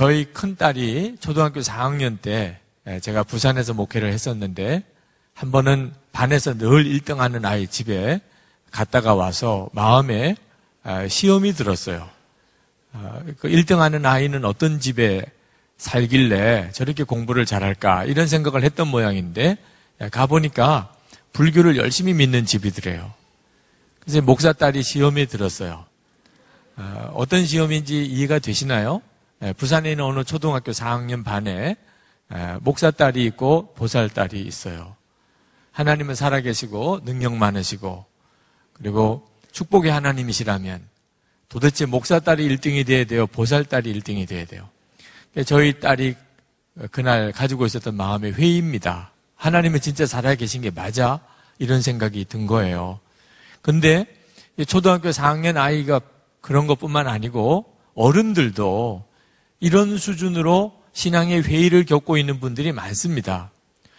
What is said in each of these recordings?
저희 큰 딸이 초등학교 4학년 때 제가 부산에서 목회를 했었는데 한 번은 반에서 늘 1등 하는 아이 집에 갔다가 와서 마음에 아, 시험이 들었어요. 아, 그 1등 하는 아이는 어떤 집에 살길래 저렇게 공부를 잘할까 이런 생각을 했던 모양인데 가보니까 불교를 열심히 믿는 집이더래요. 그래서 목사 딸이 시험에 들었어요. 아, 어떤 시험인지 이해가 되시나요? 부산에 있는 어느 초등학교 4학년 반에 목사 딸이 있고 보살 딸이 있어요. 하나님은 살아계시고 능력 많으시고 그리고 축복의 하나님이시라면 도대체 목사 딸이 1등이 돼야 돼요? 보살 딸이 1등이 돼야 돼요? 저희 딸이 그날 가지고 있었던 마음의 회의입니다. 하나님은 진짜 살아계신 게 맞아? 이런 생각이 든 거예요. 근데 초등학교 4학년 아이가 그런 것뿐만 아니고 어른들도 이런 수준으로 신앙의 회의를 겪고 있는 분들이 많습니다.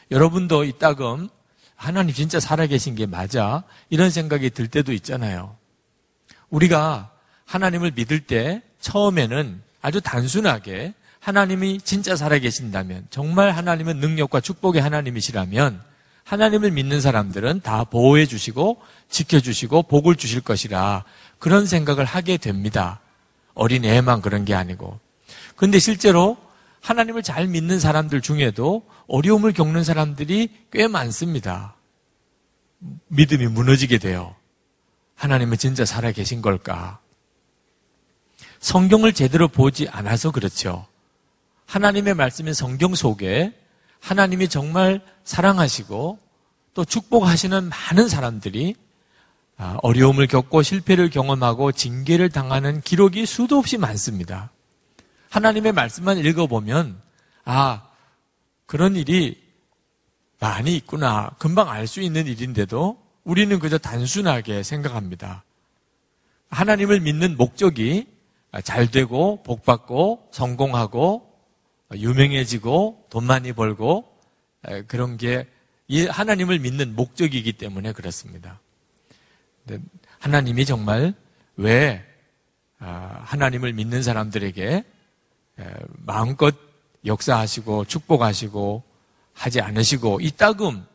여러분도 이따금 하나님 진짜 살아계신 게 맞아? 이런 생각이 들 때도 있잖아요. 우리가 하나님을 믿을 때 처음에는 아주 단순하게 하나님이 진짜 살아계신다면, 정말 하나님은 능력과 축복의 하나님이시라면, 하나님을 믿는 사람들은 다 보호해 주시고, 지켜주시고, 복을 주실 것이라, 그런 생각을 하게 됩니다. 어린 애만 그런 게 아니고. 근데 실제로 하나님을 잘 믿는 사람들 중에도 어려움을 겪는 사람들이 꽤 많습니다. 믿음이 무너지게 돼요. 하나님은 진짜 살아 계신 걸까? 성경을 제대로 보지 않아서 그렇죠. 하나님의 말씀인 성경 속에 하나님이 정말 사랑하시고 또 축복하시는 많은 사람들이 아, 어려움을 겪고 실패를 경험하고 징계를 당하는 기록이 수도 없이 많습니다. 하나님의 말씀만 읽어보면, 아, 그런 일이 많이 있구나. 금방 알 수 있는 일인데도 우리는 그저 단순하게 생각합니다. 하나님을 믿는 목적이 잘 되고, 복받고, 성공하고, 유명해지고, 돈 많이 벌고, 그런 게 하나님을 믿는 목적이기 때문에 그렇습니다. 하나님이 정말 왜 아, 하나님을 믿는 사람들에게 마음껏 역사하시고 축복하시고 하지 않으시고 이따금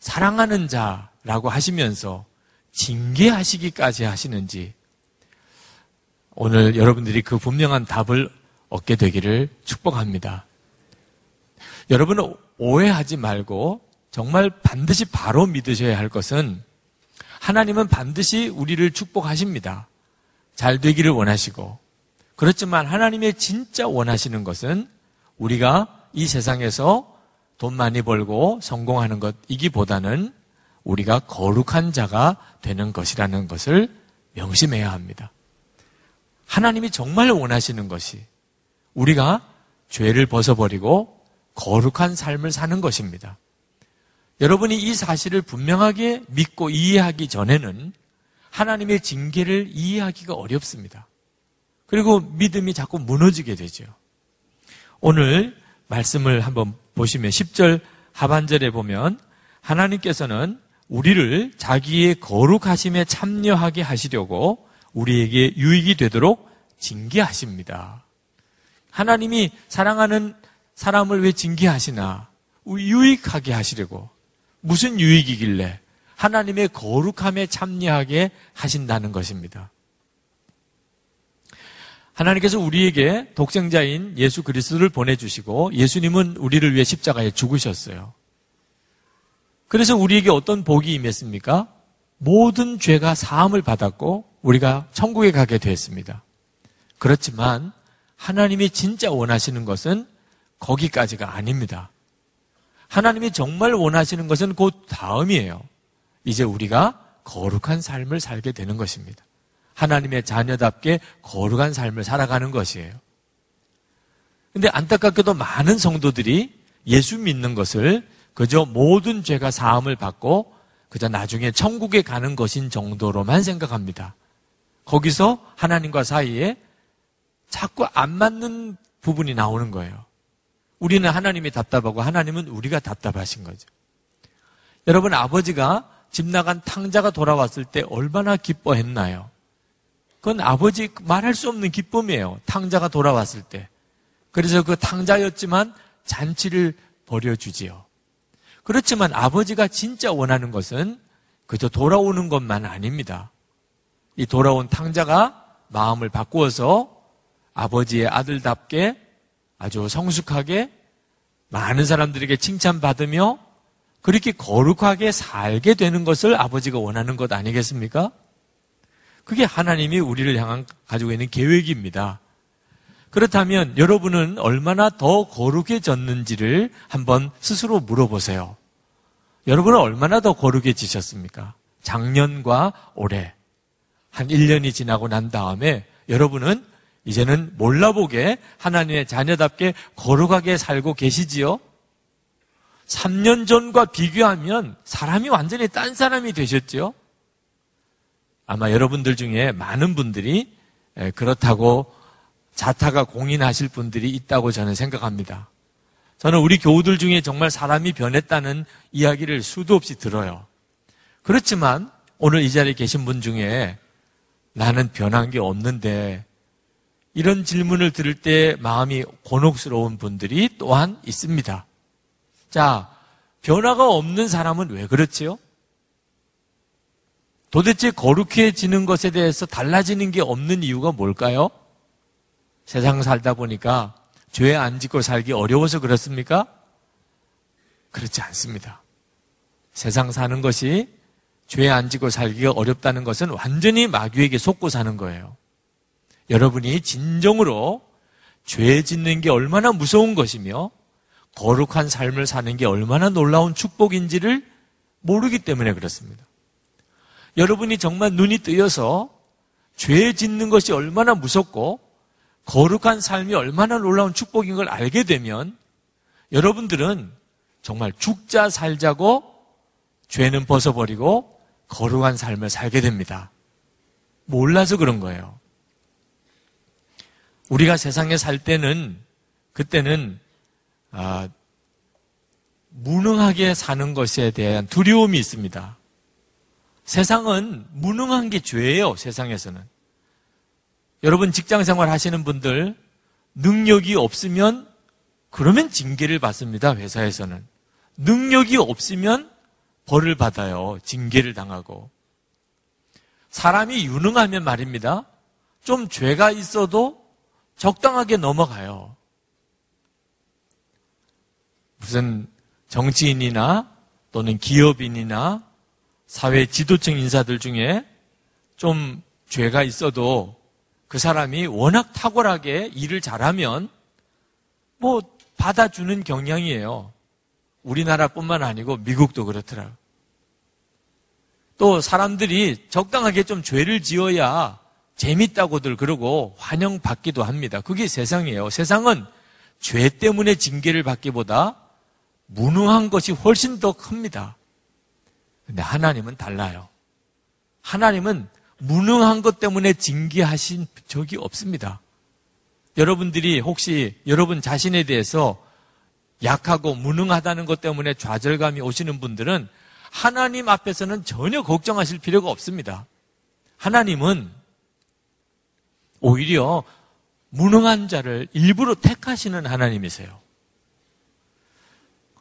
사랑하는 자라고 하시면서 징계하시기까지 하시는지 오늘 여러분들이 그 분명한 답을 얻게 되기를 축복합니다. 여러분은 오해하지 말고 정말 반드시 바로 믿으셔야 할 것은 하나님은 반드시 우리를 축복하십니다. 잘 되기를 원하시고 그렇지만 하나님의 진짜 원하시는 것은 우리가 이 세상에서 돈 많이 벌고 성공하는 것이기보다는 우리가 거룩한 자가 되는 것이라는 것을 명심해야 합니다. 하나님이 정말 원하시는 것이 우리가 죄를 벗어버리고 거룩한 삶을 사는 것입니다. 여러분이 이 사실을 분명하게 믿고 이해하기 전에는 하나님의 징계를 이해하기가 어렵습니다. 그리고 믿음이 자꾸 무너지게 되죠. 오늘 말씀을 한번 보시면 10절 하반절에 보면 하나님께서는 우리를 자기의 거룩하심에 참여하게 하시려고 우리에게 유익이 되도록 징계하십니다. 하나님이 사랑하는 사람을 왜 징계하시나? 유익하게 하시려고. 무슨 유익이길래? 하나님의 거룩함에 참여하게 하신다는 것입니다. 하나님께서 우리에게 독생자인 예수 그리스도를 보내주시고 예수님은 우리를 위해 십자가에 죽으셨어요. 그래서 우리에게 어떤 복이 임했습니까? 모든 죄가 사함을 받았고 우리가 천국에 가게 되었습니다. 그렇지만 하나님이 진짜 원하시는 것은 거기까지가 아닙니다. 하나님이 정말 원하시는 것은 곧 다음이에요. 이제 우리가 거룩한 삶을 살게 되는 것입니다. 하나님의 자녀답게 거룩한 삶을 살아가는 것이에요. 근데 안타깝게도 많은 성도들이 예수 믿는 것을 그저 모든 죄가 사함을 받고 그저 나중에 천국에 가는 것인 정도로만 생각합니다. 거기서 하나님과 사이에 자꾸 안 맞는 부분이 나오는 거예요. 우리는 하나님이 답답하고 하나님은 우리가 답답하신 거죠. 여러분 아버지가 집 나간 탕자가 돌아왔을 때 얼마나 기뻐했나요? 그건 아버지 말할 수 없는 기쁨이에요. 탕자가 돌아왔을 때. 그래서 그 탕자였지만 잔치를 벌여주지요. 그렇지만 아버지가 진짜 원하는 것은 그저 돌아오는 것만 아닙니다. 이 돌아온 탕자가 마음을 바꾸어서 아버지의 아들답게 아주 성숙하게 많은 사람들에게 칭찬받으며 그렇게 거룩하게 살게 되는 것을 아버지가 원하는 것 아니겠습니까? 그게 하나님이 우리를 향한 가지고 있는 계획입니다. 그렇다면 여러분은 얼마나 더 거룩해졌는지를 한번 스스로 물어보세요. 여러분은 얼마나 더 거룩해지셨습니까? 작년과 올해. 한 1년이 지나고 난 다음에 여러분은 이제는 몰라보게 하나님의 자녀답게 거룩하게 살고 계시지요? 3년 전과 비교하면 사람이 완전히 딴 사람이 되셨죠? 아마 여러분들 중에 많은 분들이 그렇다고 자타가 공인하실 분들이 있다고 저는 생각합니다. 저는 우리 교우들 중에 정말 사람이 변했다는 이야기를 수도 없이 들어요. 그렇지만 오늘 이 자리에 계신 분 중에 나는 변한 게 없는데 이런 질문을 들을 때 마음이 곤혹스러운 분들이 또한 있습니다. 자, 변화가 없는 사람은 왜 그렇지요? 도대체 거룩해지는 것에 대해서 달라지는 게 없는 이유가 뭘까요? 세상 살다 보니까 죄 안 짓고 살기 어려워서 그렇습니까? 그렇지 않습니다. 세상 사는 것이 죄 안 짓고 살기가 어렵다는 것은 완전히 마귀에게 속고 사는 거예요. 여러분이 진정으로 죄 짓는 게 얼마나 무서운 것이며 거룩한 삶을 사는 게 얼마나 놀라운 축복인지를 모르기 때문에 그렇습니다. 여러분이 정말 눈이 뜨여서 죄 짓는 것이 얼마나 무섭고 거룩한 삶이 얼마나 놀라운 축복인 걸 알게 되면 여러분들은 정말 죽자 살자고 죄는 벗어버리고 거룩한 삶을 살게 됩니다. 몰라서 그런 거예요. 우리가 세상에 살 때는 그때는 아, 무능하게 사는 것에 대한 두려움이 있습니다. 세상은 무능한 게 죄예요, 세상에서는. 여러분 직장 생활 하시는 분들 능력이 없으면 그러면 징계를 받습니다. 회사에서는. 능력이 없으면 벌을 받아요. 징계를 당하고. 사람이 유능하면 말입니다. 좀 죄가 있어도 적당하게 넘어가요. 무슨 정치인이나 또는 기업인이나 사회 지도층 인사들 중에 좀 죄가 있어도 그 사람이 워낙 탁월하게 일을 잘하면 뭐 받아주는 경향이에요. 우리나라뿐만 아니고 미국도 그렇더라고요. 또 사람들이 적당하게 좀 죄를 지어야 재밌다고들 그러고 환영받기도 합니다. 그게 세상이에요. 세상은 죄 때문에 징계를 받기보다 무능한 것이 훨씬 더 큽니다. 근데 하나님은 달라요. 하나님은 무능한 것 때문에 징계하신 적이 없습니다. 여러분들이 혹시 여러분 자신에 대해서 약하고 무능하다는 것 때문에 좌절감이 오시는 분들은 하나님 앞에서는 전혀 걱정하실 필요가 없습니다. 하나님은 오히려 무능한 자를 일부러 택하시는 하나님이세요.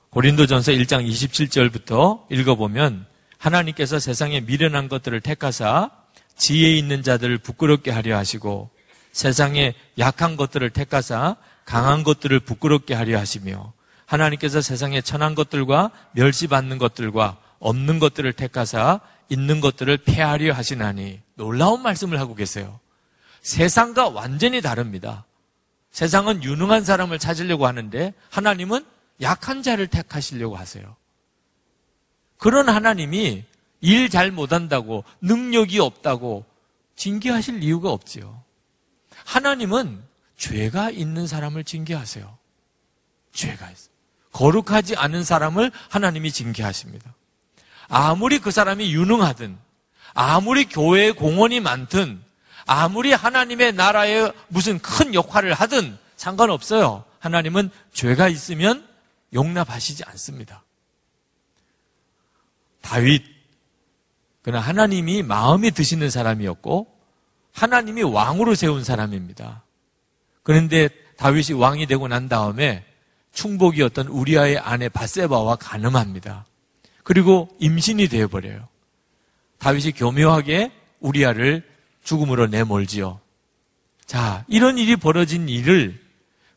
고린도전서 1장 27절부터 읽어보면 하나님께서 세상에 미련한 것들을 택하사 지혜 있는 자들을 부끄럽게 하려 하시고 세상에 약한 것들을 택하사 강한 것들을 부끄럽게 하려 하시며 하나님께서 세상에 천한 것들과 멸시받는 것들과 없는 것들을 택하사 있는 것들을 폐하려 하시나니 놀라운 말씀을 하고 계세요. 세상과 완전히 다릅니다. 세상은 유능한 사람을 찾으려고 하는데 하나님은 약한 자를 택하시려고 하세요. 그런 하나님이 일 잘 못한다고 능력이 없다고 징계하실 이유가 없지요. 하나님은 죄가 있는 사람을 징계하세요. 죄가 있어. 거룩하지 않은 사람을 하나님이 징계하십니다. 아무리 그 사람이 유능하든, 아무리 교회에 공헌이 많든, 아무리 하나님의 나라에 무슨 큰 역할을 하든 상관없어요. 하나님은 죄가 있으면 용납하시지 않습니다. 다윗 그러나 하나님이 마음에 드시는 사람이었고 하나님이 왕으로 세운 사람입니다. 그런데 다윗이 왕이 되고 난 다음에 충복이었던 우리아의 아내 바세바와 가늠합니다. 그리고 임신이 되어버려요. 다윗이 교묘하게 우리아를 죽음으로 내몰지요. 자, 이런 일이 벌어진 일을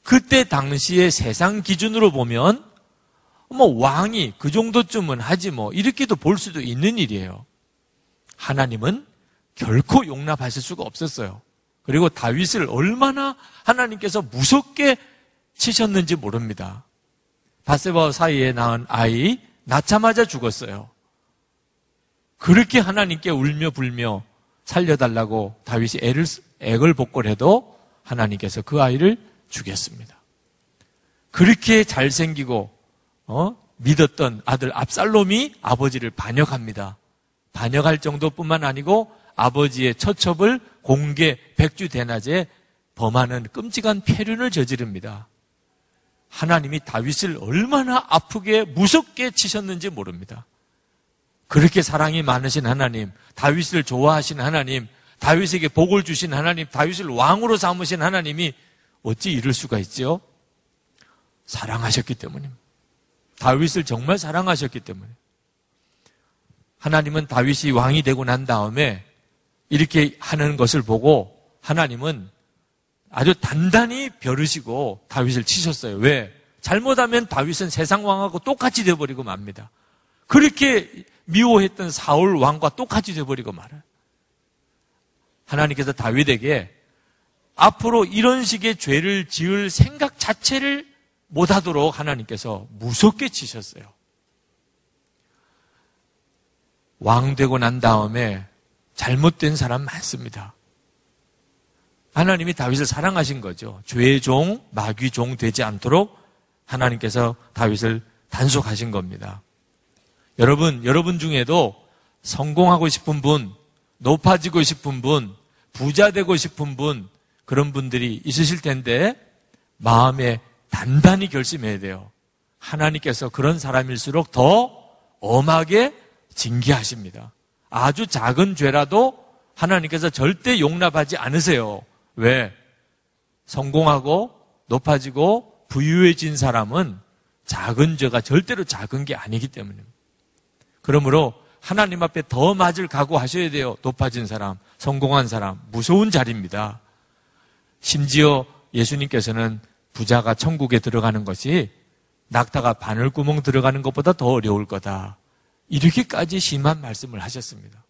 그때 당시의 세상 기준으로 보면 뭐 왕이 그 정도쯤은 하지 뭐 이렇게도 볼 수도 있는 일이에요. 하나님은 결코 용납하실 수가 없었어요. 그리고 다윗을 얼마나 하나님께서 무섭게 치셨는지 모릅니다. 바세바 사이에 낳은 아이 낳자마자 죽었어요. 그렇게 하나님께 울며 불며 살려달라고 다윗이 애를, 액을 복골해도 하나님께서 그 아이를 죽였습니다. 그렇게 잘생기고, 어? 믿었던 아들 압살롬이 아버지를 반역합니다. 반역할 정도뿐만 아니고 아버지의 처첩을 공개 백주 대낮에 범하는 끔찍한 폐륜을 저지릅니다. 하나님이 다윗을 얼마나 아프게 무섭게 치셨는지 모릅니다. 그렇게 사랑이 많으신 하나님, 다윗을 좋아하신 하나님, 다윗에게 복을 주신 하나님, 다윗을 왕으로 삼으신 하나님이 어찌 이럴 수가 있지요? 사랑하셨기 때문입니다. 다윗을 정말 사랑하셨기 때문에. 하나님은 다윗이 왕이 되고 난 다음에 이렇게 하는 것을 보고 하나님은 아주 단단히 벼르시고 다윗을 치셨어요. 왜? 잘못하면 다윗은 세상 왕하고 똑같이 되어버리고 맙니다. 그렇게 미워했던 사울 왕과 똑같이 되어버리고 말아요. 하나님께서 다윗에게 앞으로 이런 식의 죄를 지을 생각 자체를 못하도록 하나님께서 무섭게 치셨어요. 왕 되고 난 다음에 잘못된 사람 많습니다. 하나님이 다윗을 사랑하신 거죠. 죄의 종, 마귀 종 되지 않도록 하나님께서 다윗을 단속하신 겁니다. 여러분, 여러분 중에도 성공하고 싶은 분, 높아지고 싶은 분, 부자 되고 싶은 분, 그런 분들이 있으실 텐데, 마음에 단단히 결심해야 돼요. 하나님께서 그런 사람일수록 더 엄하게 징계하십니다. 아주 작은 죄라도 하나님께서 절대 용납하지 않으세요. 왜? 성공하고 높아지고 부유해진 사람은 작은 죄가 절대로 작은 게 아니기 때문입니다. 그러므로 하나님 앞에 더 맞을 각오하셔야 돼요. 높아진 사람, 성공한 사람, 무서운 자리입니다. 심지어 예수님께서는 부자가 천국에 들어가는 것이 낙타가 바늘구멍 들어가는 것보다 더 어려울 거다. 이렇게까지 심한 말씀을 하셨습니다.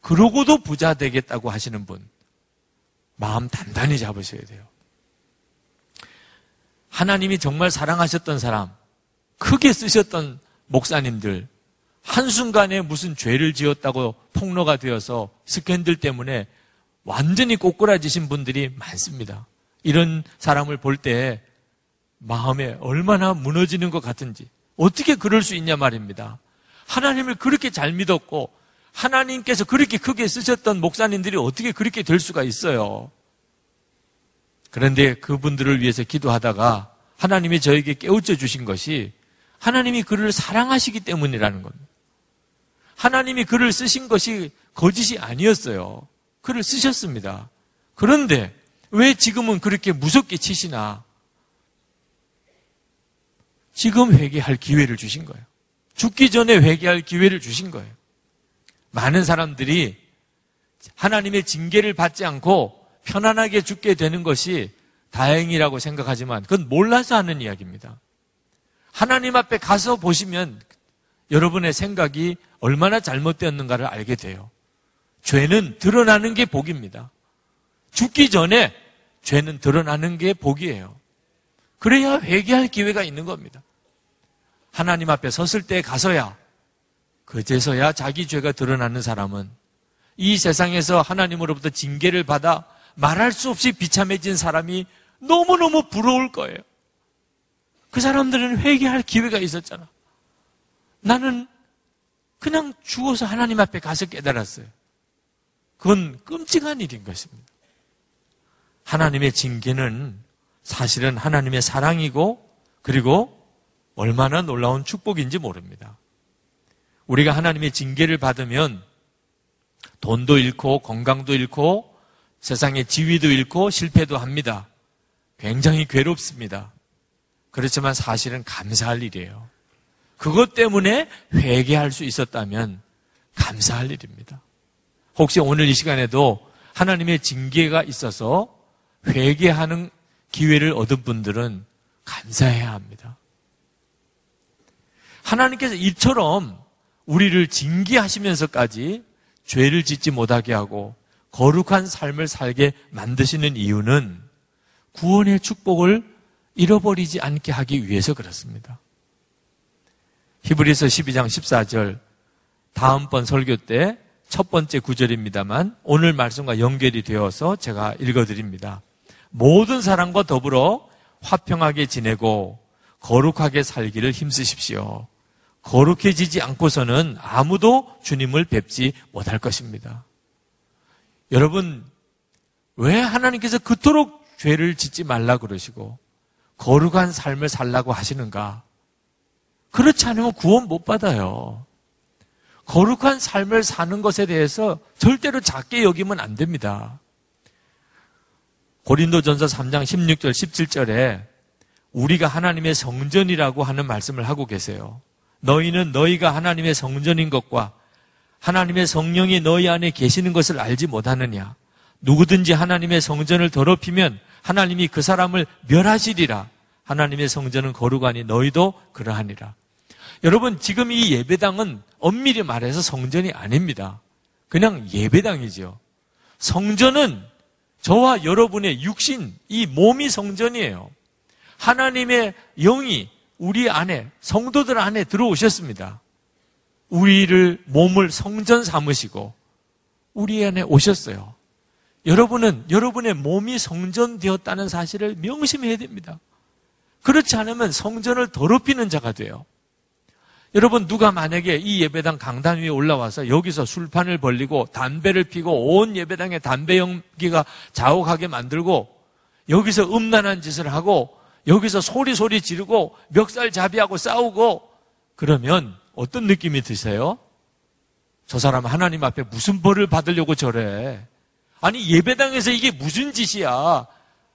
그러고도 부자 되겠다고 하시는 분, 마음 단단히 잡으셔야 돼요. 하나님이 정말 사랑하셨던 사람, 크게 쓰셨던 목사님들, 한순간에 무슨 죄를 지었다고 폭로가 되어서 스캔들 때문에 완전히 꼬꾸라지신 분들이 많습니다. 이런 사람을 볼 때 마음에 얼마나 무너지는 것 같은지 어떻게 그럴 수 있냐 말입니다. 하나님을 그렇게 잘 믿었고 하나님께서 그렇게 크게 쓰셨던 목사님들이 어떻게 그렇게 될 수가 있어요. 그런데 그분들을 위해서 기도하다가 하나님이 저에게 깨우쳐 주신 것이 하나님이 그를 사랑하시기 때문이라는 겁니다. 하나님이 그를 쓰신 것이 거짓이 아니었어요. 그를 쓰셨습니다. 그런데 왜 지금은 그렇게 무섭게 치시나? 지금 회개할 기회를 주신 거예요. 죽기 전에 회개할 기회를 주신 거예요. 많은 사람들이 하나님의 징계를 받지 않고 편안하게 죽게 되는 것이 다행이라고 생각하지만 그건 몰라서 하는 이야기입니다. 하나님 앞에 가서 보시면 여러분의 생각이 얼마나 잘못되었는가를 알게 돼요. 죄는 드러나는 게 복입니다. 죽기 전에 죄는 드러나는 게 복이에요. 그래야 회개할 기회가 있는 겁니다. 하나님 앞에 섰을 때 가서야 그제서야 자기 죄가 드러나는 사람은 이 세상에서 하나님으로부터 징계를 받아 말할 수 없이 비참해진 사람이 너무너무 부러울 거예요. 그 사람들은 회개할 기회가 있었잖아. 나는 그냥 죽어서 하나님 앞에 가서 깨달았어요. 그건 끔찍한 일인 것입니다. 하나님의 징계는 사실은 하나님의 사랑이고 그리고 얼마나 놀라운 축복인지 모릅니다. 우리가 하나님의 징계를 받으면 돈도 잃고 건강도 잃고 세상의 지위도 잃고 실패도 합니다. 굉장히 괴롭습니다. 그렇지만 사실은 감사할 일이에요. 그것 때문에 회개할 수 있었다면 감사할 일입니다. 혹시 오늘 이 시간에도 하나님의 징계가 있어서 회개하는 기회를 얻은 분들은 감사해야 합니다. 하나님께서 이처럼 우리를 징계하시면서까지 죄를 짓지 못하게 하고 거룩한 삶을 살게 만드시는 이유는 구원의 축복을 잃어버리지 않게 하기 위해서 그렇습니다. 히브리서 12장 14절 다음번 설교 때 첫 번째 구절입니다만 오늘 말씀과 연결이 되어서 제가 읽어드립니다. 모든 사람과 더불어 화평하게 지내고 거룩하게 살기를 힘쓰십시오. 거룩해지지 않고서는 아무도 주님을 뵙지 못할 것입니다. 여러분, 왜 하나님께서 그토록 죄를 짓지 말라 그러시고 거룩한 삶을 살라고 하시는가? 그렇지 않으면 구원 못 받아요. 거룩한 삶을 사는 것에 대해서 절대로 작게 여기면 안 됩니다. 고린도전서 3장 16절 17절에 우리가 하나님의 성전이라고 하는 말씀을 하고 계세요. 너희는 너희가 하나님의 성전인 것과 하나님의 성령이 너희 안에 계시는 것을 알지 못하느냐? 누구든지 하나님의 성전을 더럽히면 하나님이 그 사람을 멸하시리라. 하나님의 성전은 거룩하니 너희도 그러하니라. 여러분, 지금 이 예배당은 엄밀히 말해서 성전이 아닙니다. 그냥 예배당이죠. 성전은 저와 여러분의 육신, 이 몸이 성전이에요. 하나님의 영이 우리 안에, 성도들 안에 들어오셨습니다. 우리를, 몸을 성전 삼으시고, 우리 안에 오셨어요. 여러분은 여러분의 몸이 성전되었다는 사실을 명심해야 됩니다. 그렇지 않으면 성전을 더럽히는 자가 돼요. 여러분 누가 만약에 이 예배당 강단 위에 올라와서 여기서 술판을 벌리고 담배를 피고 온 예배당에 담배 연기가 자욱하게 만들고 여기서 음란한 짓을 하고 여기서 소리 소리 지르고 멱살잡이하고 싸우고 그러면 어떤 느낌이 드세요? 저 사람 하나님 앞에 무슨 벌을 받으려고 저래? 아니 예배당에서 이게 무슨 짓이야?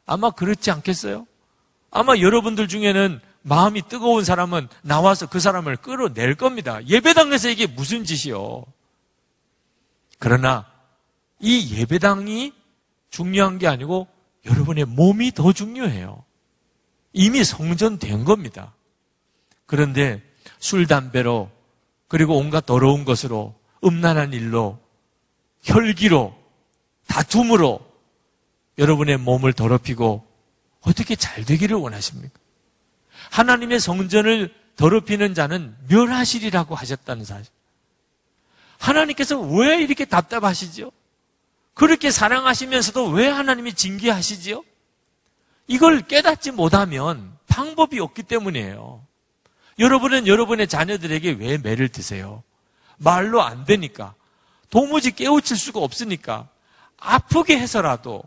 아마 그렇지 않겠어요? 아마 여러분들 중에는 마음이 뜨거운 사람은 나와서 그 사람을 끌어낼 겁니다. 예배당에서 이게 무슨 짓이요? 그러나 이 예배당이 중요한 게 아니고 여러분의 몸이 더 중요해요. 이미 성전된 겁니다. 그런데 술, 담배로 그리고 온갖 더러운 것으로 음란한 일로 혈기로 다툼으로 여러분의 몸을 더럽히고 어떻게 잘 되기를 원하십니까? 하나님의 성전을 더럽히는 자는 멸하시리라고 하셨다는 사실. 하나님께서 왜 이렇게 답답하시죠? 그렇게 사랑하시면서도 왜 하나님이 징계하시지요? 이걸 깨닫지 못하면 방법이 없기 때문이에요. 여러분은 여러분의 자녀들에게 왜 매를 드세요? 말로 안 되니까. 도무지 깨우칠 수가 없으니까. 아프게 해서라도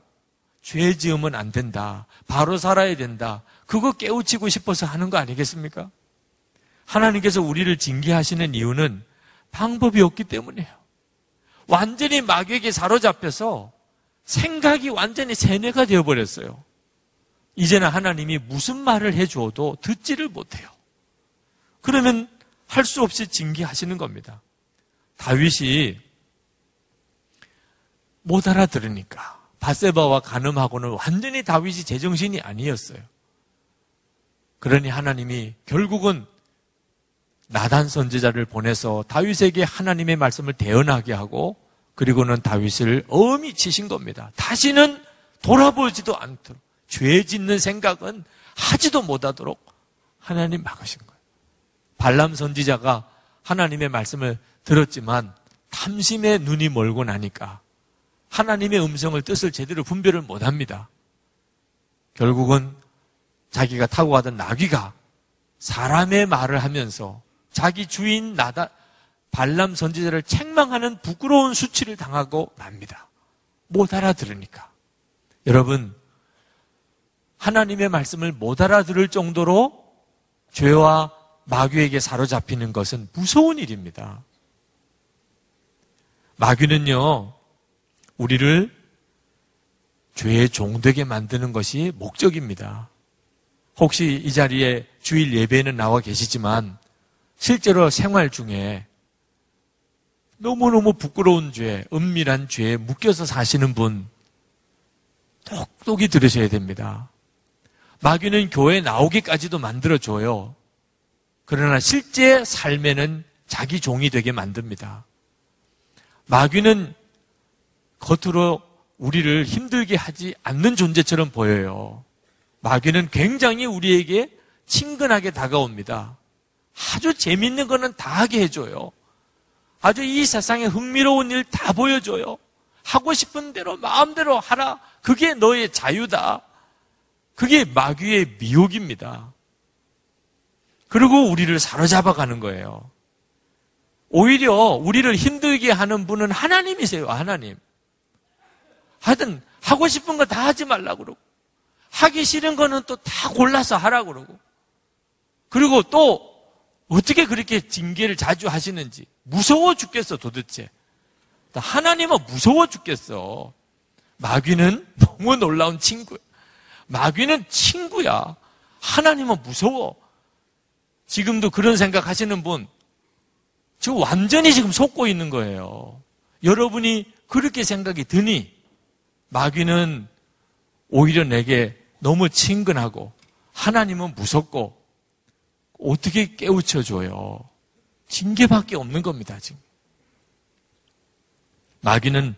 죄 지으면 안 된다. 바로 살아야 된다. 그거 깨우치고 싶어서 하는 거 아니겠습니까? 하나님께서 우리를 징계하시는 이유는 방법이 없기 때문이에요. 완전히 마귀에게 사로잡혀서 생각이 완전히 세뇌가 되어버렸어요. 이제는 하나님이 무슨 말을 해줘도 듣지를 못해요. 그러면 할 수 없이 징계하시는 겁니다. 다윗이 못 알아들으니까 바세바와 가늠하고는 완전히 다윗이 제정신이 아니었어요. 그러니 하나님이 결국은 나단 선지자를 보내서 다윗에게 하나님의 말씀을 대언하게 하고 그리고는 다윗을 엄히 치신 겁니다. 다시는 돌아보지도 않도록 죄 짓는 생각은 하지도 못하도록 하나님 막으신 거예요. 발람 선지자가 하나님의 말씀을 들었지만 탐심의 눈이 멀고 나니까 하나님의 음성을 뜻을 제대로 분별을 못합니다. 결국은 자기가 타고 가던 나귀가 사람의 말을 하면서 자기 주인 나다 발람 선지자를 책망하는 부끄러운 수치를 당하고 납니다. 못 알아들으니까. 여러분, 하나님의 말씀을 못 알아들을 정도로 죄와 마귀에게 사로잡히는 것은 무서운 일입니다. 마귀는요, 우리를 죄의 종되게 만드는 것이 목적입니다. 혹시 이 자리에 주일 예배에는 나와 계시지만 실제로 생활 중에 너무너무 부끄러운 죄, 은밀한 죄에 묶여서 사시는 분 똑똑히 들으셔야 됩니다. 마귀는 교회 나오기까지도 만들어줘요. 그러나 실제 삶에는 자기 종이 되게 만듭니다. 마귀는 겉으로 우리를 힘들게 하지 않는 존재처럼 보여요. 마귀는 굉장히 우리에게 친근하게 다가옵니다. 아주 재밌는 거는 다 하게 해줘요. 아주 이 세상에 흥미로운 일 다 보여줘요. 하고 싶은 대로 마음대로 하라. 그게 너의 자유다. 그게 마귀의 미혹입니다. 그리고 우리를 사로잡아 가는 거예요. 오히려 우리를 힘들게 하는 분은 하나님이세요, 하나님. 하여튼, 하고 싶은 거 다 하지 말라고 그러고, 하기 싫은 거는 또 다 골라서 하라고 그러고, 그리고 또, 어떻게 그렇게 징계를 자주 하시는지, 무서워 죽겠어, 도대체. 하나님은 무서워 죽겠어. 마귀는 너무 놀라운 친구야. 마귀는 친구야. 하나님은 무서워. 지금도 그런 생각 하시는 분, 지금 완전히 지금 속고 있는 거예요. 여러분이 그렇게 생각이 드니, 마귀는 오히려 내게 너무 친근하고, 하나님은 무섭고, 어떻게 깨우쳐 줘요? 징계밖에 없는 겁니다, 지금. 마귀는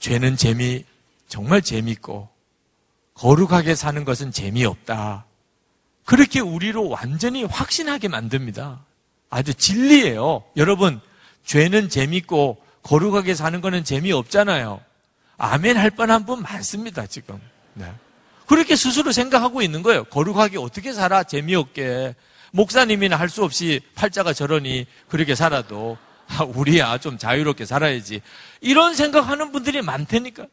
죄는 재미, 정말 재밌고, 거룩하게 사는 것은 재미없다. 그렇게 우리로 완전히 확신하게 만듭니다. 아주 진리예요. 여러분, 죄는 재밌고 거룩하게 사는 거는 재미없잖아요. 아멘 할 뻔한 분 많습니다, 지금. 네. 그렇게 스스로 생각하고 있는 거예요. 거룩하게 어떻게 살아? 재미없게. 목사님이나 할 수 없이 팔자가 저러니 그렇게 살아도 아, 우리야 좀 자유롭게 살아야지. 이런 생각하는 분들이 많다니까.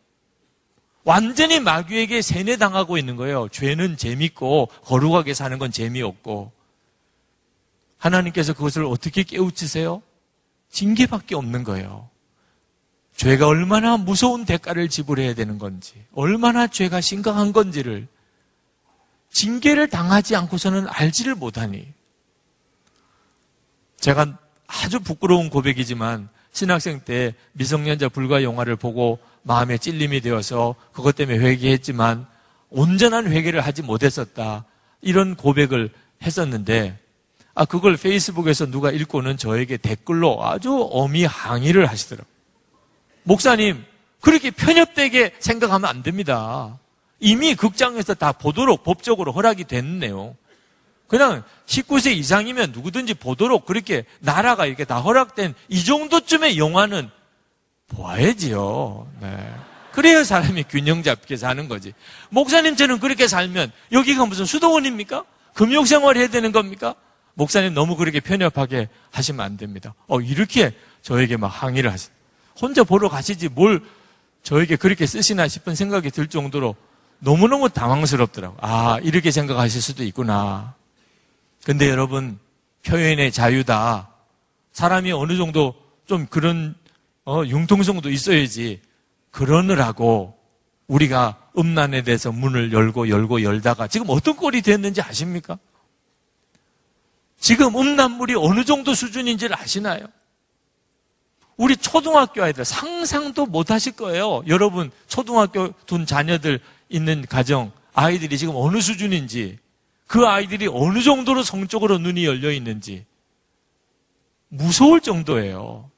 완전히 마귀에게 세뇌당하고 있는 거예요. 죄는 재밌고 거룩하게 사는 건 재미없고. 하나님께서 그것을 어떻게 깨우치세요? 징계밖에 없는 거예요. 죄가 얼마나 무서운 대가를 지불해야 되는 건지, 얼마나 죄가 심각한 건지를 징계를 당하지 않고서는 알지를 못하니. 제가 아주 부끄러운 고백이지만 신학생 때 미성년자 불가 영화를 보고 마음에 찔림이 되어서 그것 때문에 회개했지만 온전한 회개를 하지 못했었다. 이런 고백을 했었는데 아 그걸 페이스북에서 누가 읽고는 저에게 댓글로 아주 어미 항의를 하시더라고요. 목사님 그렇게 편협되게 생각하면 안 됩니다. 이미 극장에서 다 보도록 법적으로 허락이 됐네요. 그냥 19세 이상이면 누구든지 보도록 그렇게 나라가 이렇게 다 허락된 이 정도쯤의 영화는 보아야지요. 네. 그래야 사람이 균형 잡게 사는 거지. 목사님처럼 그렇게 살면 여기가 무슨 수도원입니까? 금욕생활 해야 되는 겁니까? 목사님 너무 그렇게 편협하게 하시면 안 됩니다. 어, 이렇게 저에게 막 항의를 하시. 혼자 보러 가시지 뭘 저에게 그렇게 쓰시나 싶은 생각이 들 정도로 너무너무 당황스럽더라고. 아, 이렇게 생각하실 수도 있구나. 근데 여러분, 표현의 자유다. 사람이 어느 정도 좀 그런 어, 융통성도 있어야지. 그러느라고 우리가 음란에 대해서 문을 열고 열고 열다가 지금 어떤 꼴이 됐는지 아십니까? 지금 음란물이 어느 정도 수준인지를 아시나요? 우리 초등학교 아이들 상상도 못 하실 거예요. 여러분, 초등학교 둔 자녀들 있는 가정, 아이들이 지금 어느 수준인지, 그 아이들이 어느 정도로 성적으로 눈이 열려 있는지, 무서울 정도예요.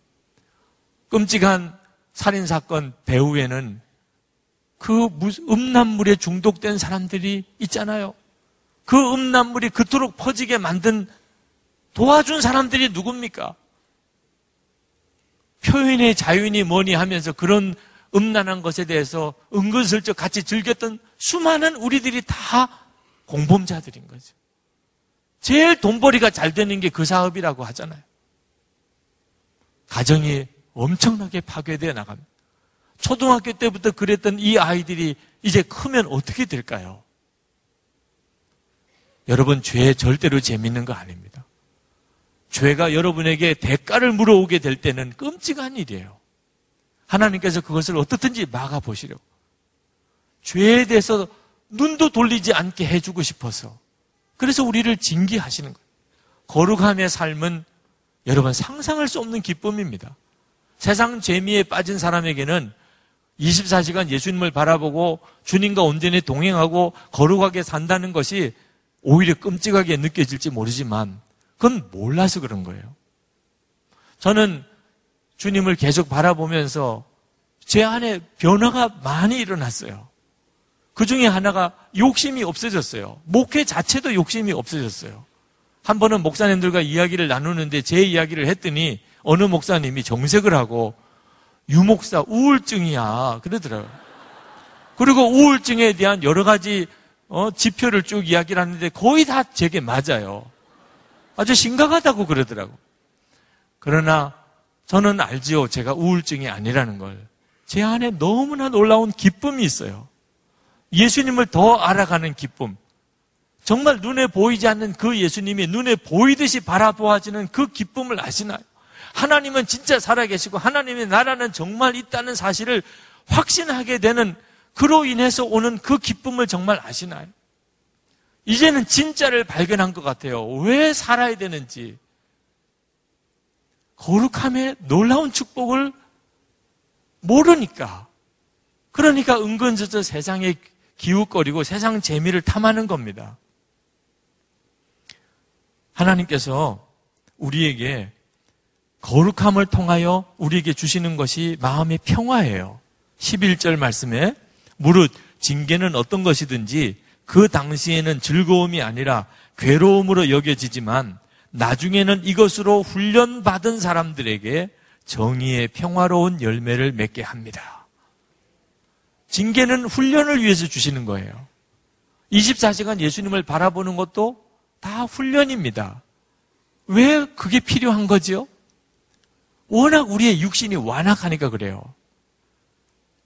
끔찍한 살인사건 배후에는 그 음란물에 중독된 사람들이 있잖아요. 그 음란물이 그토록 퍼지게 만든 도와준 사람들이 누굽니까? 표현의 자유니 뭐니 하면서 그런 음란한 것에 대해서 은근슬쩍 같이 즐겼던 수많은 우리들이 다 공범자들인 거죠. 제일 돈벌이가 잘 되는 게 그 사업이라고 하잖아요. 가정이 엄청나게 파괴되어 나갑니다. 초등학교 때부터 그랬던 이 아이들이 이제 크면 어떻게 될까요? 여러분, 죄 절대로 재밌는 거 아닙니다. 죄가 여러분에게 대가를 물어오게 될 때는 끔찍한 일이에요. 하나님께서 그것을 어떻든지 막아보시려고. 죄에 대해서 눈도 돌리지 않게 해주고 싶어서. 그래서 우리를 징계하시는 거예요. 거룩함의 삶은 여러분 상상할 수 없는 기쁨입니다. 세상 재미에 빠진 사람에게는 24시간 예수님을 바라보고 주님과 온전히 동행하고 거룩하게 산다는 것이 오히려 끔찍하게 느껴질지 모르지만 그건 몰라서 그런 거예요. 저는 주님을 계속 바라보면서 제 안에 변화가 많이 일어났어요. 그 중에 하나가 욕심이 없어졌어요. 목회 자체도 욕심이 없어졌어요. 한 번은 목사님들과 이야기를 나누는데 제 이야기를 했더니 어느 목사님이 정색을 하고 유목사 우울증이야 그러더라고요. 그리고 우울증에 대한 여러 가지 어, 지표를 쭉 이야기를 하는데 거의 다 제게 맞아요. 아주 심각하다고 그러더라고. 그러나 저는 알지요. 제가 우울증이 아니라는 걸. 제 안에 너무나 놀라운 기쁨이 있어요. 예수님을 더 알아가는 기쁨. 정말 눈에 보이지 않는 그 예수님이 눈에 보이듯이 바라보아지는 그 기쁨을 아시나요? 하나님은 진짜 살아계시고 하나님의 나라는 정말 있다는 사실을 확신하게 되는 그로 인해서 오는 그 기쁨을 정말 아시나요? 이제는 진짜를 발견한 것 같아요. 왜 살아야 되는지. 거룩함의 놀라운 축복을 모르니까. 그러니까 은근슬쩍 세상에 기웃거리고 세상 재미를 탐하는 겁니다. 하나님께서 우리에게 거룩함을 통하여 우리에게 주시는 것이 마음의 평화예요. 11절 말씀에 무릇 징계는 어떤 것이든지 그 당시에는 즐거움이 아니라 괴로움으로 여겨지지만 나중에는 이것으로 훈련받은 사람들에게 정의의 평화로운 열매를 맺게 합니다. 징계는 훈련을 위해서 주시는 거예요. 24시간 예수님을 바라보는 것도 다 훈련입니다. 왜 그게 필요한 거지요? 워낙 우리의 육신이 완악하니까 그래요.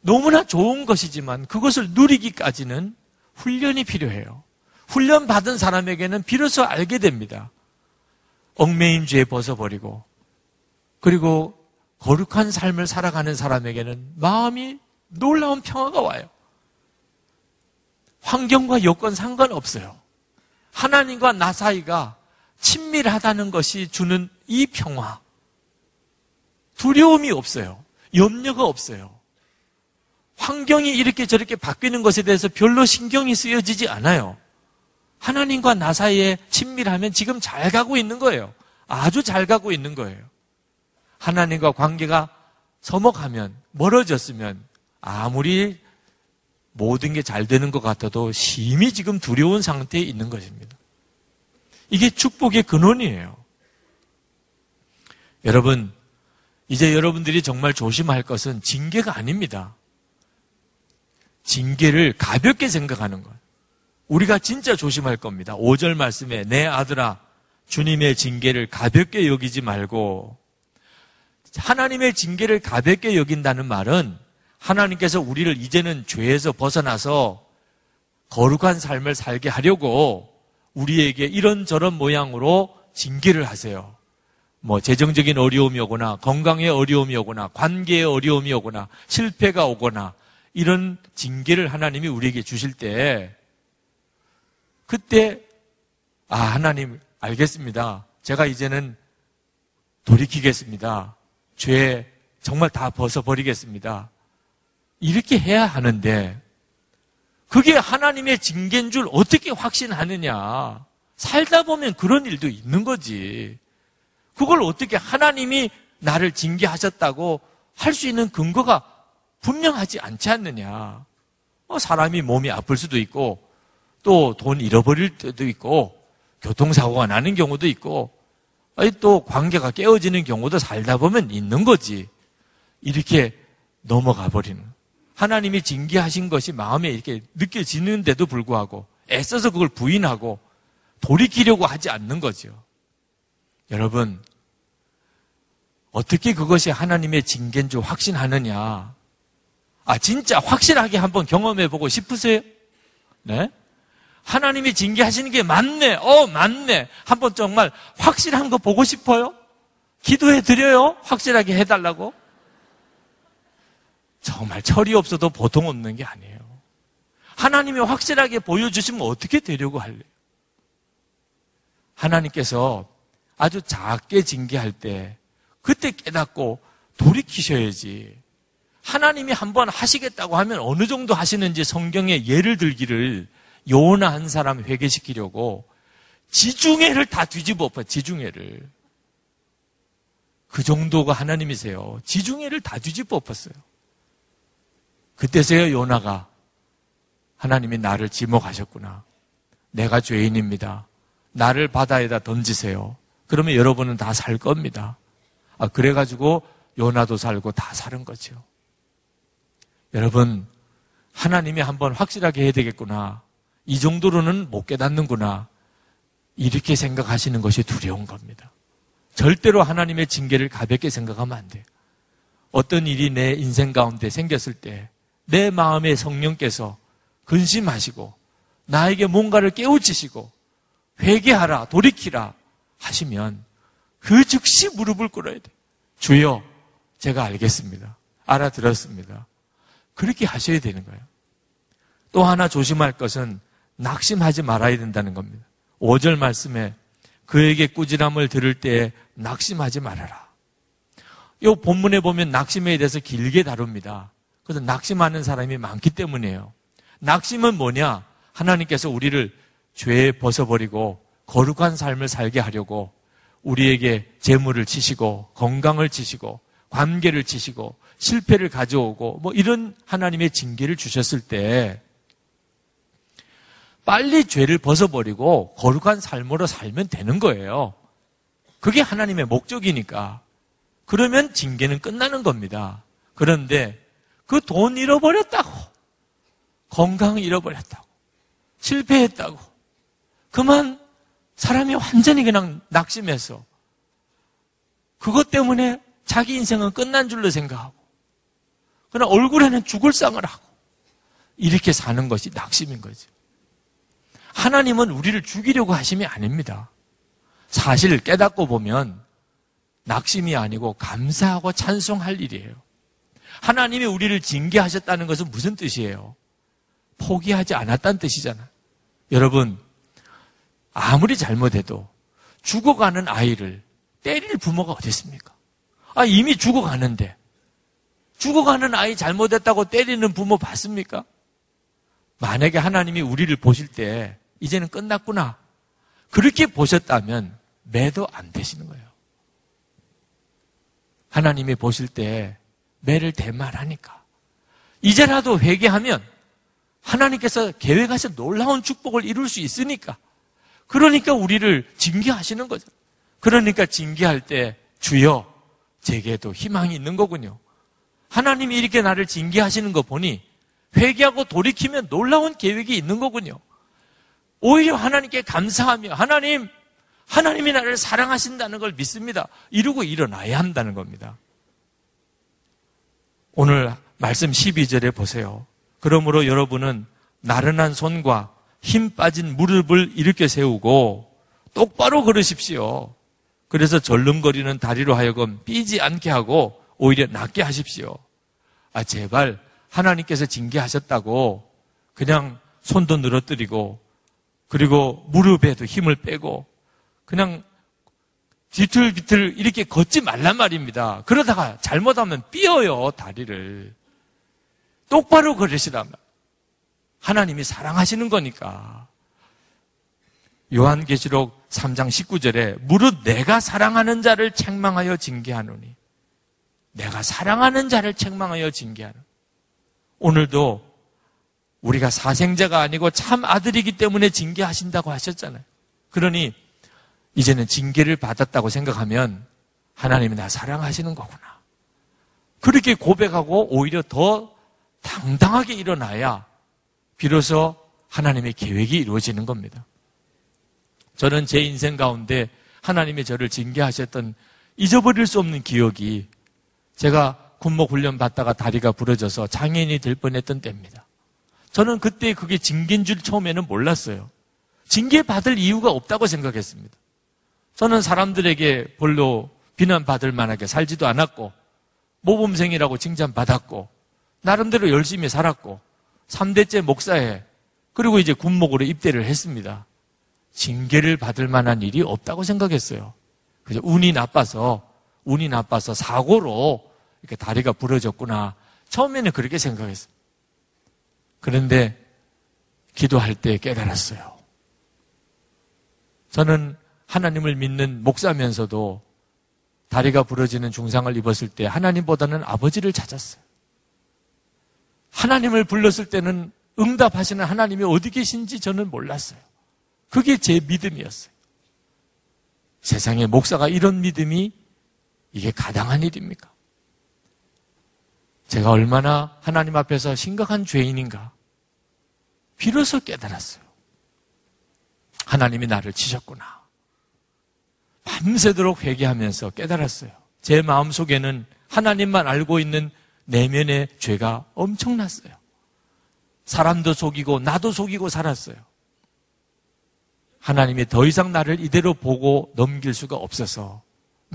너무나 좋은 것이지만 그것을 누리기까지는 훈련이 필요해요. 훈련 받은 사람에게는 비로소 알게 됩니다. 얽매인 죄 벗어버리고 그리고 거룩한 삶을 살아가는 사람에게는 마음이 놀라운 평화가 와요. 환경과 여건 상관없어요. 하나님과 나 사이가 친밀하다는 것이 주는 이 평화. 두려움이 없어요. 염려가 없어요. 환경이 이렇게 저렇게 바뀌는 것에 대해서 별로 신경이 쓰여지지 않아요. 하나님과 나 사이에 친밀하면 지금 잘 가고 있는 거예요. 아주 잘 가고 있는 거예요. 하나님과 관계가 서먹하면, 멀어졌으면, 아무리 모든 게 잘 되는 것 같아도 심히 지금 두려운 상태에 있는 것입니다. 이게 축복의 근원이에요. 여러분, 이제 여러분들이 정말 조심할 것은 징계가 아닙니다. 징계를 가볍게 생각하는 것. 우리가 진짜 조심할 겁니다. 5절 말씀에 내 아들아 주님의 징계를 가볍게 여기지 말고 하나님의 징계를 가볍게 여긴다는 말은 하나님께서 우리를 이제는 죄에서 벗어나서 거룩한 삶을 살게 하려고 우리에게 이런저런 모양으로 징계를 하세요. 뭐 재정적인 어려움이 오거나 건강에 어려움이 오거나 관계에 어려움이 오거나 실패가 오거나 이런 징계를 하나님이 우리에게 주실 때 그때 아 하나님 알겠습니다. 제가 이제는 돌이키겠습니다. 죄 정말 다 벗어버리겠습니다. 이렇게 해야 하는데 그게 하나님의 징계인 줄 어떻게 확신하느냐. 살다 보면 그런 일도 있는 거지. 그걸 어떻게 하나님이 나를 징계하셨다고 할 수 있는 근거가 분명하지 않지 않느냐. 어, 사람이 몸이 아플 수도 있고, 또 돈 잃어버릴 때도 있고, 교통사고가 나는 경우도 있고, 또 관계가 깨어지는 경우도 살다 보면 있는 거지. 이렇게 넘어가 버리는. 하나님이 징계하신 것이 마음에 이렇게 느껴지는데도 불구하고 애써서 그걸 부인하고 돌이키려고 하지 않는 거죠. 여러분, 어떻게 그것이 하나님의 징계인 줄 확신하느냐? 아, 진짜 확실하게 한번 경험해 보고 싶으세요? 네? 하나님이 징계하시는 게 맞네. 어, 맞네. 한번 정말 확실한 거 보고 싶어요? 기도해 드려요? 확실하게 해달라고? 정말 철이 없어도 보통 없는 게 아니에요. 하나님이 확실하게 보여주시면 어떻게 되려고 할래요? 하나님께서 아주 작게 징계할 때 그때 깨닫고 돌이키셔야지. 하나님이 한번 하시겠다고 하면 어느 정도 하시는지 성경에 예를 들기를 요나 한 사람 회개시키려고 지중해를 다 뒤집어 엎어, 지중해를. 그 정도가 하나님이세요. 지중해를 다 뒤집어 엎었어요. 그때서야 요나가 하나님이 나를 지목하셨구나. 내가 죄인입니다. 나를 바다에다 던지세요. 그러면 여러분은 다 살 겁니다. 아, 그래가지고 요나도 살고 다 사는 거죠. 여러분, 하나님이 한번 확실하게 해야 되겠구나. 이 정도로는 못 깨닫는구나. 이렇게 생각하시는 것이 두려운 겁니다. 절대로 하나님의 징계를 가볍게 생각하면 안 돼요. 어떤 일이 내 인생 가운데 생겼을 때 내 마음에 성령께서 근심하시고 나에게 뭔가를 깨우치시고 회개하라, 돌이키라 하시면 그 즉시 무릎을 꿇어야 돼. 주여, 제가 알겠습니다. 알아들었습니다. 그렇게 하셔야 되는 거예요. 또 하나 조심할 것은 낙심하지 말아야 된다는 겁니다. 5절 말씀에 그에게 꾸지람을 들을 때 낙심하지 말아라. 이 본문에 보면 낙심에 대해서 길게 다룹니다. 그래서 낙심하는 사람이 많기 때문이에요. 낙심은 뭐냐? 하나님께서 우리를 죄에 벗어버리고 거룩한 삶을 살게 하려고 우리에게 재물을 치시고 건강을 치시고 관계를 치시고 실패를 가져오고 뭐 이런 하나님의 징계를 주셨을 때 빨리 죄를 벗어버리고 거룩한 삶으로 살면 되는 거예요. 그게 하나님의 목적이니까. 그러면 징계는 끝나는 겁니다. 그런데 그 돈 잃어버렸다고, 건강 잃어버렸다고, 실패했다고, 그만 사람이 완전히 그냥 낙심해서 그것 때문에 자기 인생은 끝난 줄로 생각하고, 그러나 얼굴에는 죽을 상을 하고, 이렇게 사는 것이 낙심인 거죠. 하나님은 우리를 죽이려고 하심이 아닙니다. 사실 깨닫고 보면 낙심이 아니고 감사하고 찬송할 일이에요. 하나님이 우리를 징계하셨다는 것은 무슨 뜻이에요? 포기하지 않았다는 뜻이잖아요. 여러분, 아무리 잘못해도 죽어가는 아이를 때릴 부모가 어디 있습니까? 아, 이미 죽어가는데. 죽어가는 아이 잘못했다고 때리는 부모 봤습니까? 만약에 하나님이 우리를 보실 때 이제는 끝났구나. 그렇게 보셨다면 매도 안 되시는 거예요. 하나님이 보실 때 매를 대말하니까. 이제라도 회개하면 하나님께서 계획하신 놀라운 축복을 이룰 수 있으니까. 그러니까 우리를 징계하시는 거죠. 그러니까 징계할 때 주여 제게도 희망이 있는 거군요. 하나님이 이렇게 나를 징계하시는 거 보니 회개하고 돌이키면 놀라운 계획이 있는 거군요. 오히려 하나님께 감사하며 하나님, 하나님이 나를 사랑하신다는 걸 믿습니다. 이러고 일어나야 한다는 겁니다. 오늘 말씀 12절에 보세요. 그러므로 여러분은 나른한 손과 힘 빠진 무릎을 일으켜 세우고 똑바로 걸으십시오. 그래서 절름거리는 다리로 하여금 삐지 않게 하고 오히려 낫게 하십시오. 아, 제발 하나님께서 징계하셨다고 그냥 손도 늘어뜨리고 그리고 무릎에도 힘을 빼고 그냥 뒤틀뒤틀 이렇게 걷지 말란 말입니다. 그러다가 잘못하면 삐어요, 다리를. 똑바로 걸으시란 말. 하나님이 사랑하시는 거니까. 요한계시록 3장 19절에 무릇 내가 사랑하는 자를 책망하여 징계하노니 내가 사랑하는 자를 책망하여 징계하노 오늘도 우리가 사생자가 아니고 참 아들이기 때문에 징계하신다고 하셨잖아요. 그러니 이제는 징계를 받았다고 생각하면 하나님이 나 사랑하시는 거구나. 그렇게 고백하고 오히려 더 당당하게 일어나야 비로소 하나님의 계획이 이루어지는 겁니다. 저는 제 인생 가운데 하나님이 저를 징계하셨던 잊어버릴 수 없는 기억이 제가 군목 훈련 받다가 다리가 부러져서 장애인이 될 뻔했던 때입니다. 저는 그때 그게 징계인 줄 처음에는 몰랐어요. 징계 받을 이유가 없다고 생각했습니다. 저는 사람들에게 별로 비난받을 만하게 살지도 않았고, 모범생이라고 칭찬받았고, 나름대로 열심히 살았고, 3대째 목사에 그리고 이제 군목으로 입대를 했습니다. 징계를 받을 만한 일이 없다고 생각했어요. 그죠? 운이 나빠서, 운이 나빠서 사고로 이렇게 다리가 부러졌구나. 처음에는 그렇게 생각했어요. 그런데 기도할 때 깨달았어요. 저는 하나님을 믿는 목사면서도 다리가 부러지는 중상을 입었을 때 하나님보다는 아버지를 찾았어요. 하나님을 불렀을 때는 응답하시는 하나님이 어디 계신지 저는 몰랐어요. 그게 제 믿음이었어요. 세상에 목사가 이런 믿음이 이게 가당한 일입니까? 제가 얼마나 하나님 앞에서 심각한 죄인인가 비로소 깨달았어요. 하나님이 나를 치셨구나. 밤새도록 회개하면서 깨달았어요. 제 마음 속에는 하나님만 알고 있는 내면의 죄가 엄청났어요. 사람도 속이고 나도 속이고 살았어요. 하나님이 더 이상 나를 이대로 보고 넘길 수가 없어서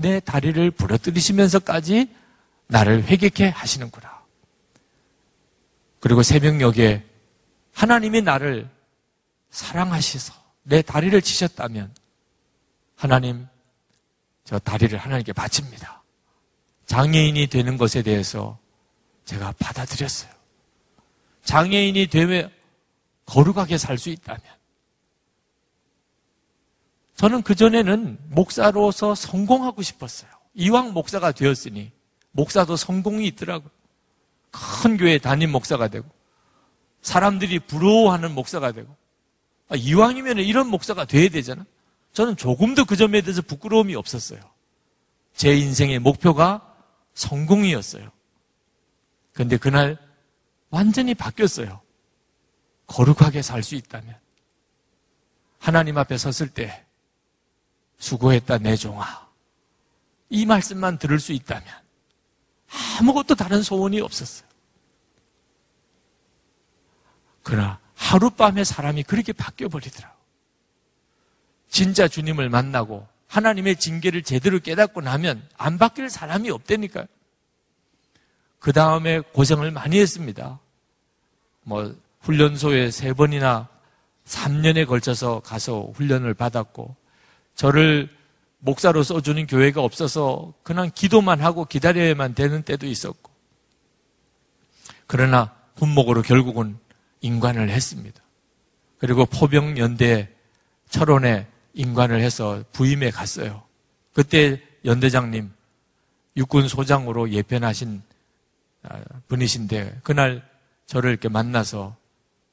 내 다리를 부러뜨리시면서까지 나를 회개케 하시는구나. 그리고 새벽녘에 하나님이 나를 사랑하셔서 내 다리를 치셨다면 하나님 저 다리를 하나님께 바칩니다. 장애인이 되는 것에 대해서 제가 받아들였어요. 장애인이 되면 거룩하게 살 수 있다면 저는 그전에는 목사로서 성공하고 싶었어요. 이왕 목사가 되었으니 목사도 성공이 있더라고요. 큰 교회 담임 목사가 되고 사람들이 부러워하는 목사가 되고 아, 이왕이면 이런 목사가 돼야 되잖아. 저는 조금도 그 점에 대해서 부끄러움이 없었어요. 제 인생의 목표가 성공이었어요. 그런데 그날 완전히 바뀌었어요. 거룩하게 살 수 있다면. 하나님 앞에 섰을 때 수고했다 내 종아. 이 말씀만 들을 수 있다면 아무것도 다른 소원이 없었어요. 그러나 하룻밤에 사람이 그렇게 바뀌어버리더라고. 진짜 주님을 만나고 하나님의 징계를 제대로 깨닫고 나면 안 바뀔 사람이 없다니까요. 그 다음에 고생을 많이 했습니다. 뭐, 훈련소에 세 번이나 3년에 걸쳐서 가서 훈련을 받았고, 저를 목사로 써주는 교회가 없어서 그냥 기도만 하고 기다려야만 되는 때도 있었고. 그러나 군목으로 결국은 인관을 했습니다. 그리고 포병연대 철원에 인관을 해서 부임에 갔어요. 그때 연대장님 육군 소장으로 예편하신 아, 분이신데 그날 저를 이렇게 만나서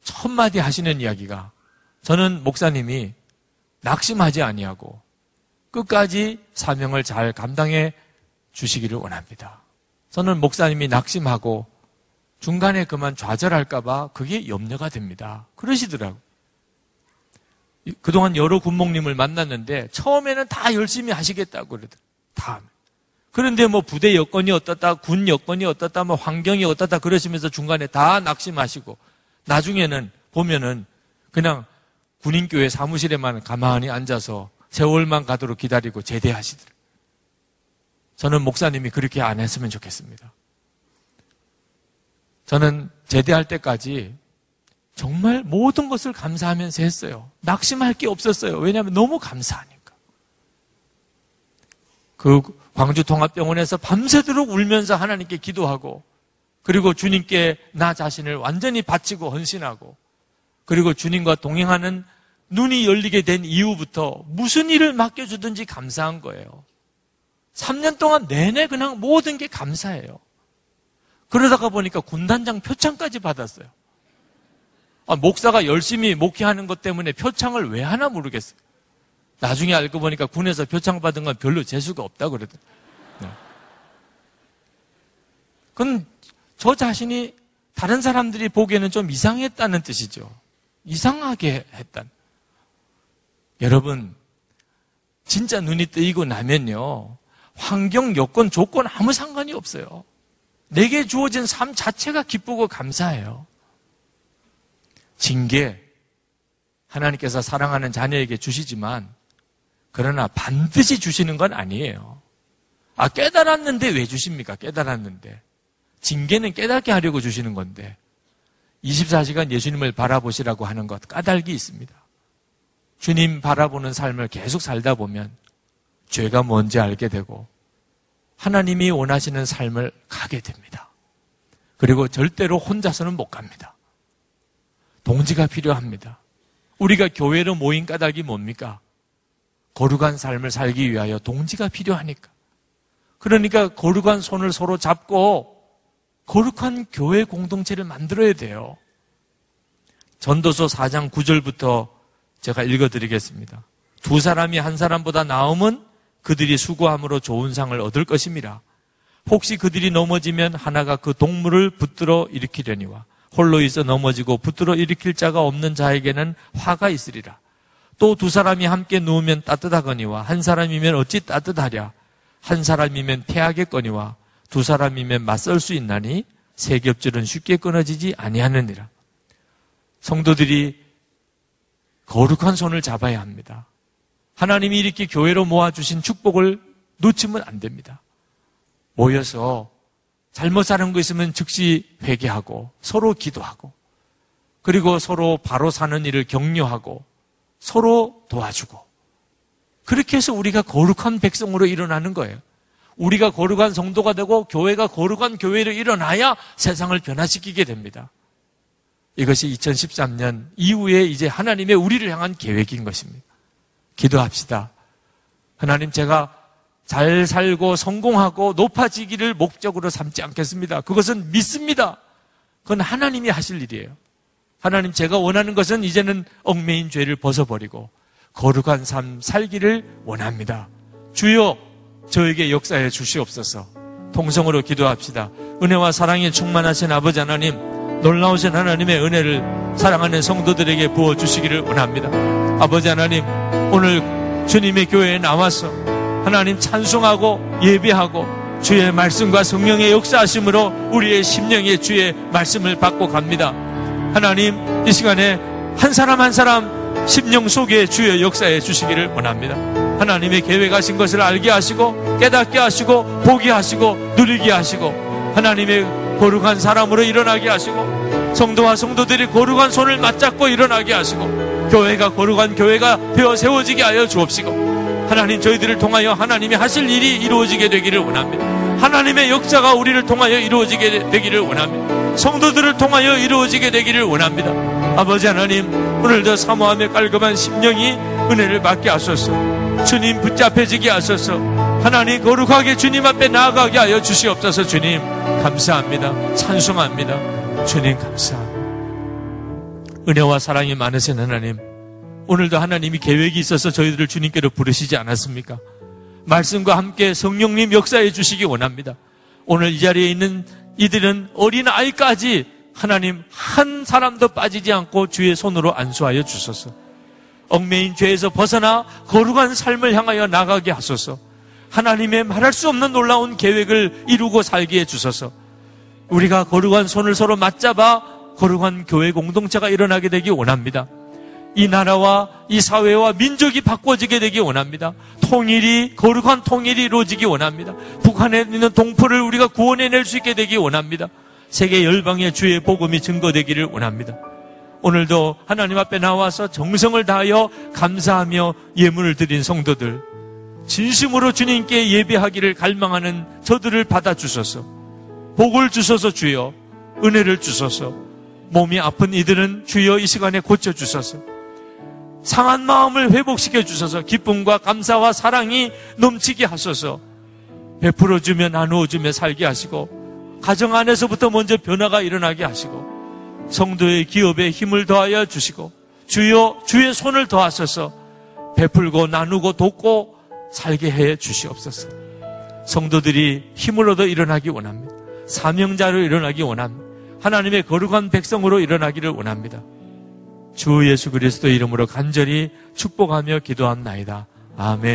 첫 마디 하시는 이야기가 저는 목사님이 낙심하지 아니하고 끝까지 사명을 잘 감당해 주시기를 원합니다. 저는 목사님이 낙심하고 중간에 그만 좌절할까봐 그게 염려가 됩니다. 그러시더라고. 그동안 여러 군목님을 만났는데 처음에는 다 열심히 하시겠다고 그러더라고요. 다. 그런데 뭐 부대 여건이 어떻다, 군 여건이 어떻다, 뭐 환경이 어떻다 그러시면서 중간에 다 낙심하시고 나중에는 보면은 그냥 군인교회 사무실에만 가만히 앉아서 세월만 가도록 기다리고 제대하시더라고요. 저는 목사님이 그렇게 안 했으면 좋겠습니다. 저는 제대할 때까지 정말 모든 것을 감사하면서 했어요. 낙심할 게 없었어요. 왜냐하면 너무 감사하니까. 그 광주통합병원에서 밤새도록 울면서 하나님께 기도하고 그리고 주님께 나 자신을 완전히 바치고 헌신하고 그리고 주님과 동행하는 눈이 열리게 된 이후부터 무슨 일을 맡겨주든지 감사한 거예요. 3년 동안 내내 그냥 모든 게 감사해요. 그러다가 보니까 군단장 표창까지 받았어요. 아, 목사가 열심히 목회하는 것 때문에 표창을 왜 하나 모르겠어요. 나중에 알고 보니까 군에서 표창 받은 건 별로 재수가 없다 그러더라고요. 네. 그건 저 자신이 다른 사람들이 보기에는 좀 이상했다는 뜻이죠. 이상하게 했단. 여러분, 진짜 눈이 뜨이고 나면요. 환경, 여건, 조건 아무 상관이 없어요. 내게 주어진 삶 자체가 기쁘고 감사해요. 징계, 하나님께서 사랑하는 자녀에게 주시지만, 그러나 반드시 주시는 건 아니에요. 아, 깨달았는데 왜 주십니까? 깨달았는데. 징계는 깨닫게 하려고 주시는 건데. 24시간 예수님을 바라보시라고 하는 것 까닭이 있습니다. 주님 바라보는 삶을 계속 살다 보면 죄가 뭔지 알게 되고 하나님이 원하시는 삶을 가게 됩니다. 그리고 절대로 혼자서는 못 갑니다. 동지가 필요합니다. 우리가 교회로 모인 까닭이 뭡니까? 거룩한 삶을 살기 위하여 동지가 필요하니까. 그러니까 거룩한 손을 서로 잡고 거룩한 교회 공동체를 만들어야 돼요. 전도서 4장 9절부터 제가 읽어드리겠습니다. 두 사람이 한 사람보다 나음은 그들이 수고함으로 좋은 상을 얻을 것입니다. 혹시 그들이 넘어지면 하나가 그 동물을 붙들어 일으키려니와 홀로 있어 넘어지고 붙들어 일으킬 자가 없는 자에게는 화가 있으리라. 또 두 사람이 함께 누우면 따뜻하거니와 한 사람이면 어찌 따뜻하랴. 한 사람이면 태하겠거니와 두 사람이면 맞설 수 있나니 세 겹줄은 쉽게 끊어지지 아니하느니라. 성도들이 거룩한 손을 잡아야 합니다. 하나님이 이렇게 교회로 모아주신 축복을 놓치면 안 됩니다. 모여서 잘못 사는 거 있으면 즉시 회개하고 서로 기도하고 그리고 서로 바로 사는 일을 격려하고 서로 도와주고 그렇게 해서 우리가 거룩한 백성으로 일어나는 거예요. 우리가 거룩한 성도가 되고 교회가 거룩한 교회로 일어나야 세상을 변화시키게 됩니다. 이것이 2013년 이후에 이제 하나님의 우리를 향한 계획인 것입니다. 기도합시다. 하나님 제가 잘 살고 성공하고 높아지기를 목적으로 삼지 않겠습니다. 그것은 믿습니다. 그건 하나님이 하실 일이에요. 하나님 제가 원하는 것은 이제는 얽매인 죄를 벗어버리고 거룩한 삶 살기를 원합니다. 주여 저에게 역사해 주시옵소서. 통성으로 기도합시다. 은혜와 사랑에 충만하신 아버지 하나님, 놀라우신 하나님의 은혜를 사랑하는 성도들에게 부어 주시기를 원합니다. 아버지 하나님, 오늘 주님의 교회에 나와서 하나님 찬송하고 예배하고 주의 말씀과 성령의 역사하심으로 우리의 심령의 주의 말씀을 받고 갑니다. 하나님 이 시간에 한 사람 한 사람 심령 속에 주의 역사해 주시기를 원합니다. 하나님의 계획하신 것을 알게 하시고 깨닫게 하시고 보게 하시고 누리게 하시고 하나님의 거룩한 사람으로 일어나게 하시고 성도와 성도들이 거룩한 손을 맞잡고 일어나게 하시고 교회가 거룩한 교회가 되어 세워지게 하여 주옵시고 하나님 저희들을 통하여 하나님이 하실 일이 이루어지게 되기를 원합니다. 하나님의 역사가 우리를 통하여 이루어지게 되기를 원합니다. 성도들을 통하여 이루어지게 되기를 원합니다. 아버지 하나님, 오늘도 사모함에 깔끔한 심령이 은혜를 받게 하소서. 주님 붙잡혀지게 하소서. 하나님 거룩하게 주님 앞에 나아가게 하여 주시옵소서. 주님 감사합니다. 찬송합니다. 주님 감사합니다. 은혜와 사랑이 많으신 하나님. 오늘도 하나님이 계획이 있어서 저희들을 주님께로 부르시지 않았습니까? 말씀과 함께 성령님 역사해 주시기 원합니다. 오늘 이 자리에 있는 이들은 어린 아이까지 하나님 한 사람도 빠지지 않고 주의 손으로 안수하여 주소서. 얽매인 죄에서 벗어나 거룩한 삶을 향하여 나가게 하소서. 하나님의 말할 수 없는 놀라운 계획을 이루고 살게 해 주소서. 우리가 거룩한 손을 서로 맞잡아 거룩한 교회 공동체가 일어나게 되기 원합니다. 이 나라와 이 사회와 민족이 바꿔지게 되기 원합니다. 통일이 거룩한 통일이 이루어지기 원합니다. 북한에 있는 동포를 우리가 구원해낼 수 있게 되기 원합니다. 세계 열방의 주의 복음이 증거되기를 원합니다. 오늘도 하나님 앞에 나와서 정성을 다하여 감사하며 예물을 드린 성도들 진심으로 주님께 예배하기를 갈망하는 저들을 받아 주소서. 복을 주소서 주여 은혜를 주소서. 몸이 아픈 이들은 주여 이 시간에 고쳐 주소서. 상한 마음을 회복시켜 주셔서 기쁨과 감사와 사랑이 넘치게 하소서 베풀어 주며 나누어 주며 살게 하시고 가정 안에서부터 먼저 변화가 일어나게 하시고 성도의 기업에 힘을 더하여 주시고 주여 주의 손을 더하셔서 베풀고 나누고 돕고 살게 해 주시옵소서. 성도들이 힘을 얻어 일어나기 원합니다. 사명자로 일어나기 원합니다. 하나님의 거룩한 백성으로 일어나기를 원합니다. 주 예수 그리스도 이름으로 간절히 축복하며 기도합나이다. 아멘.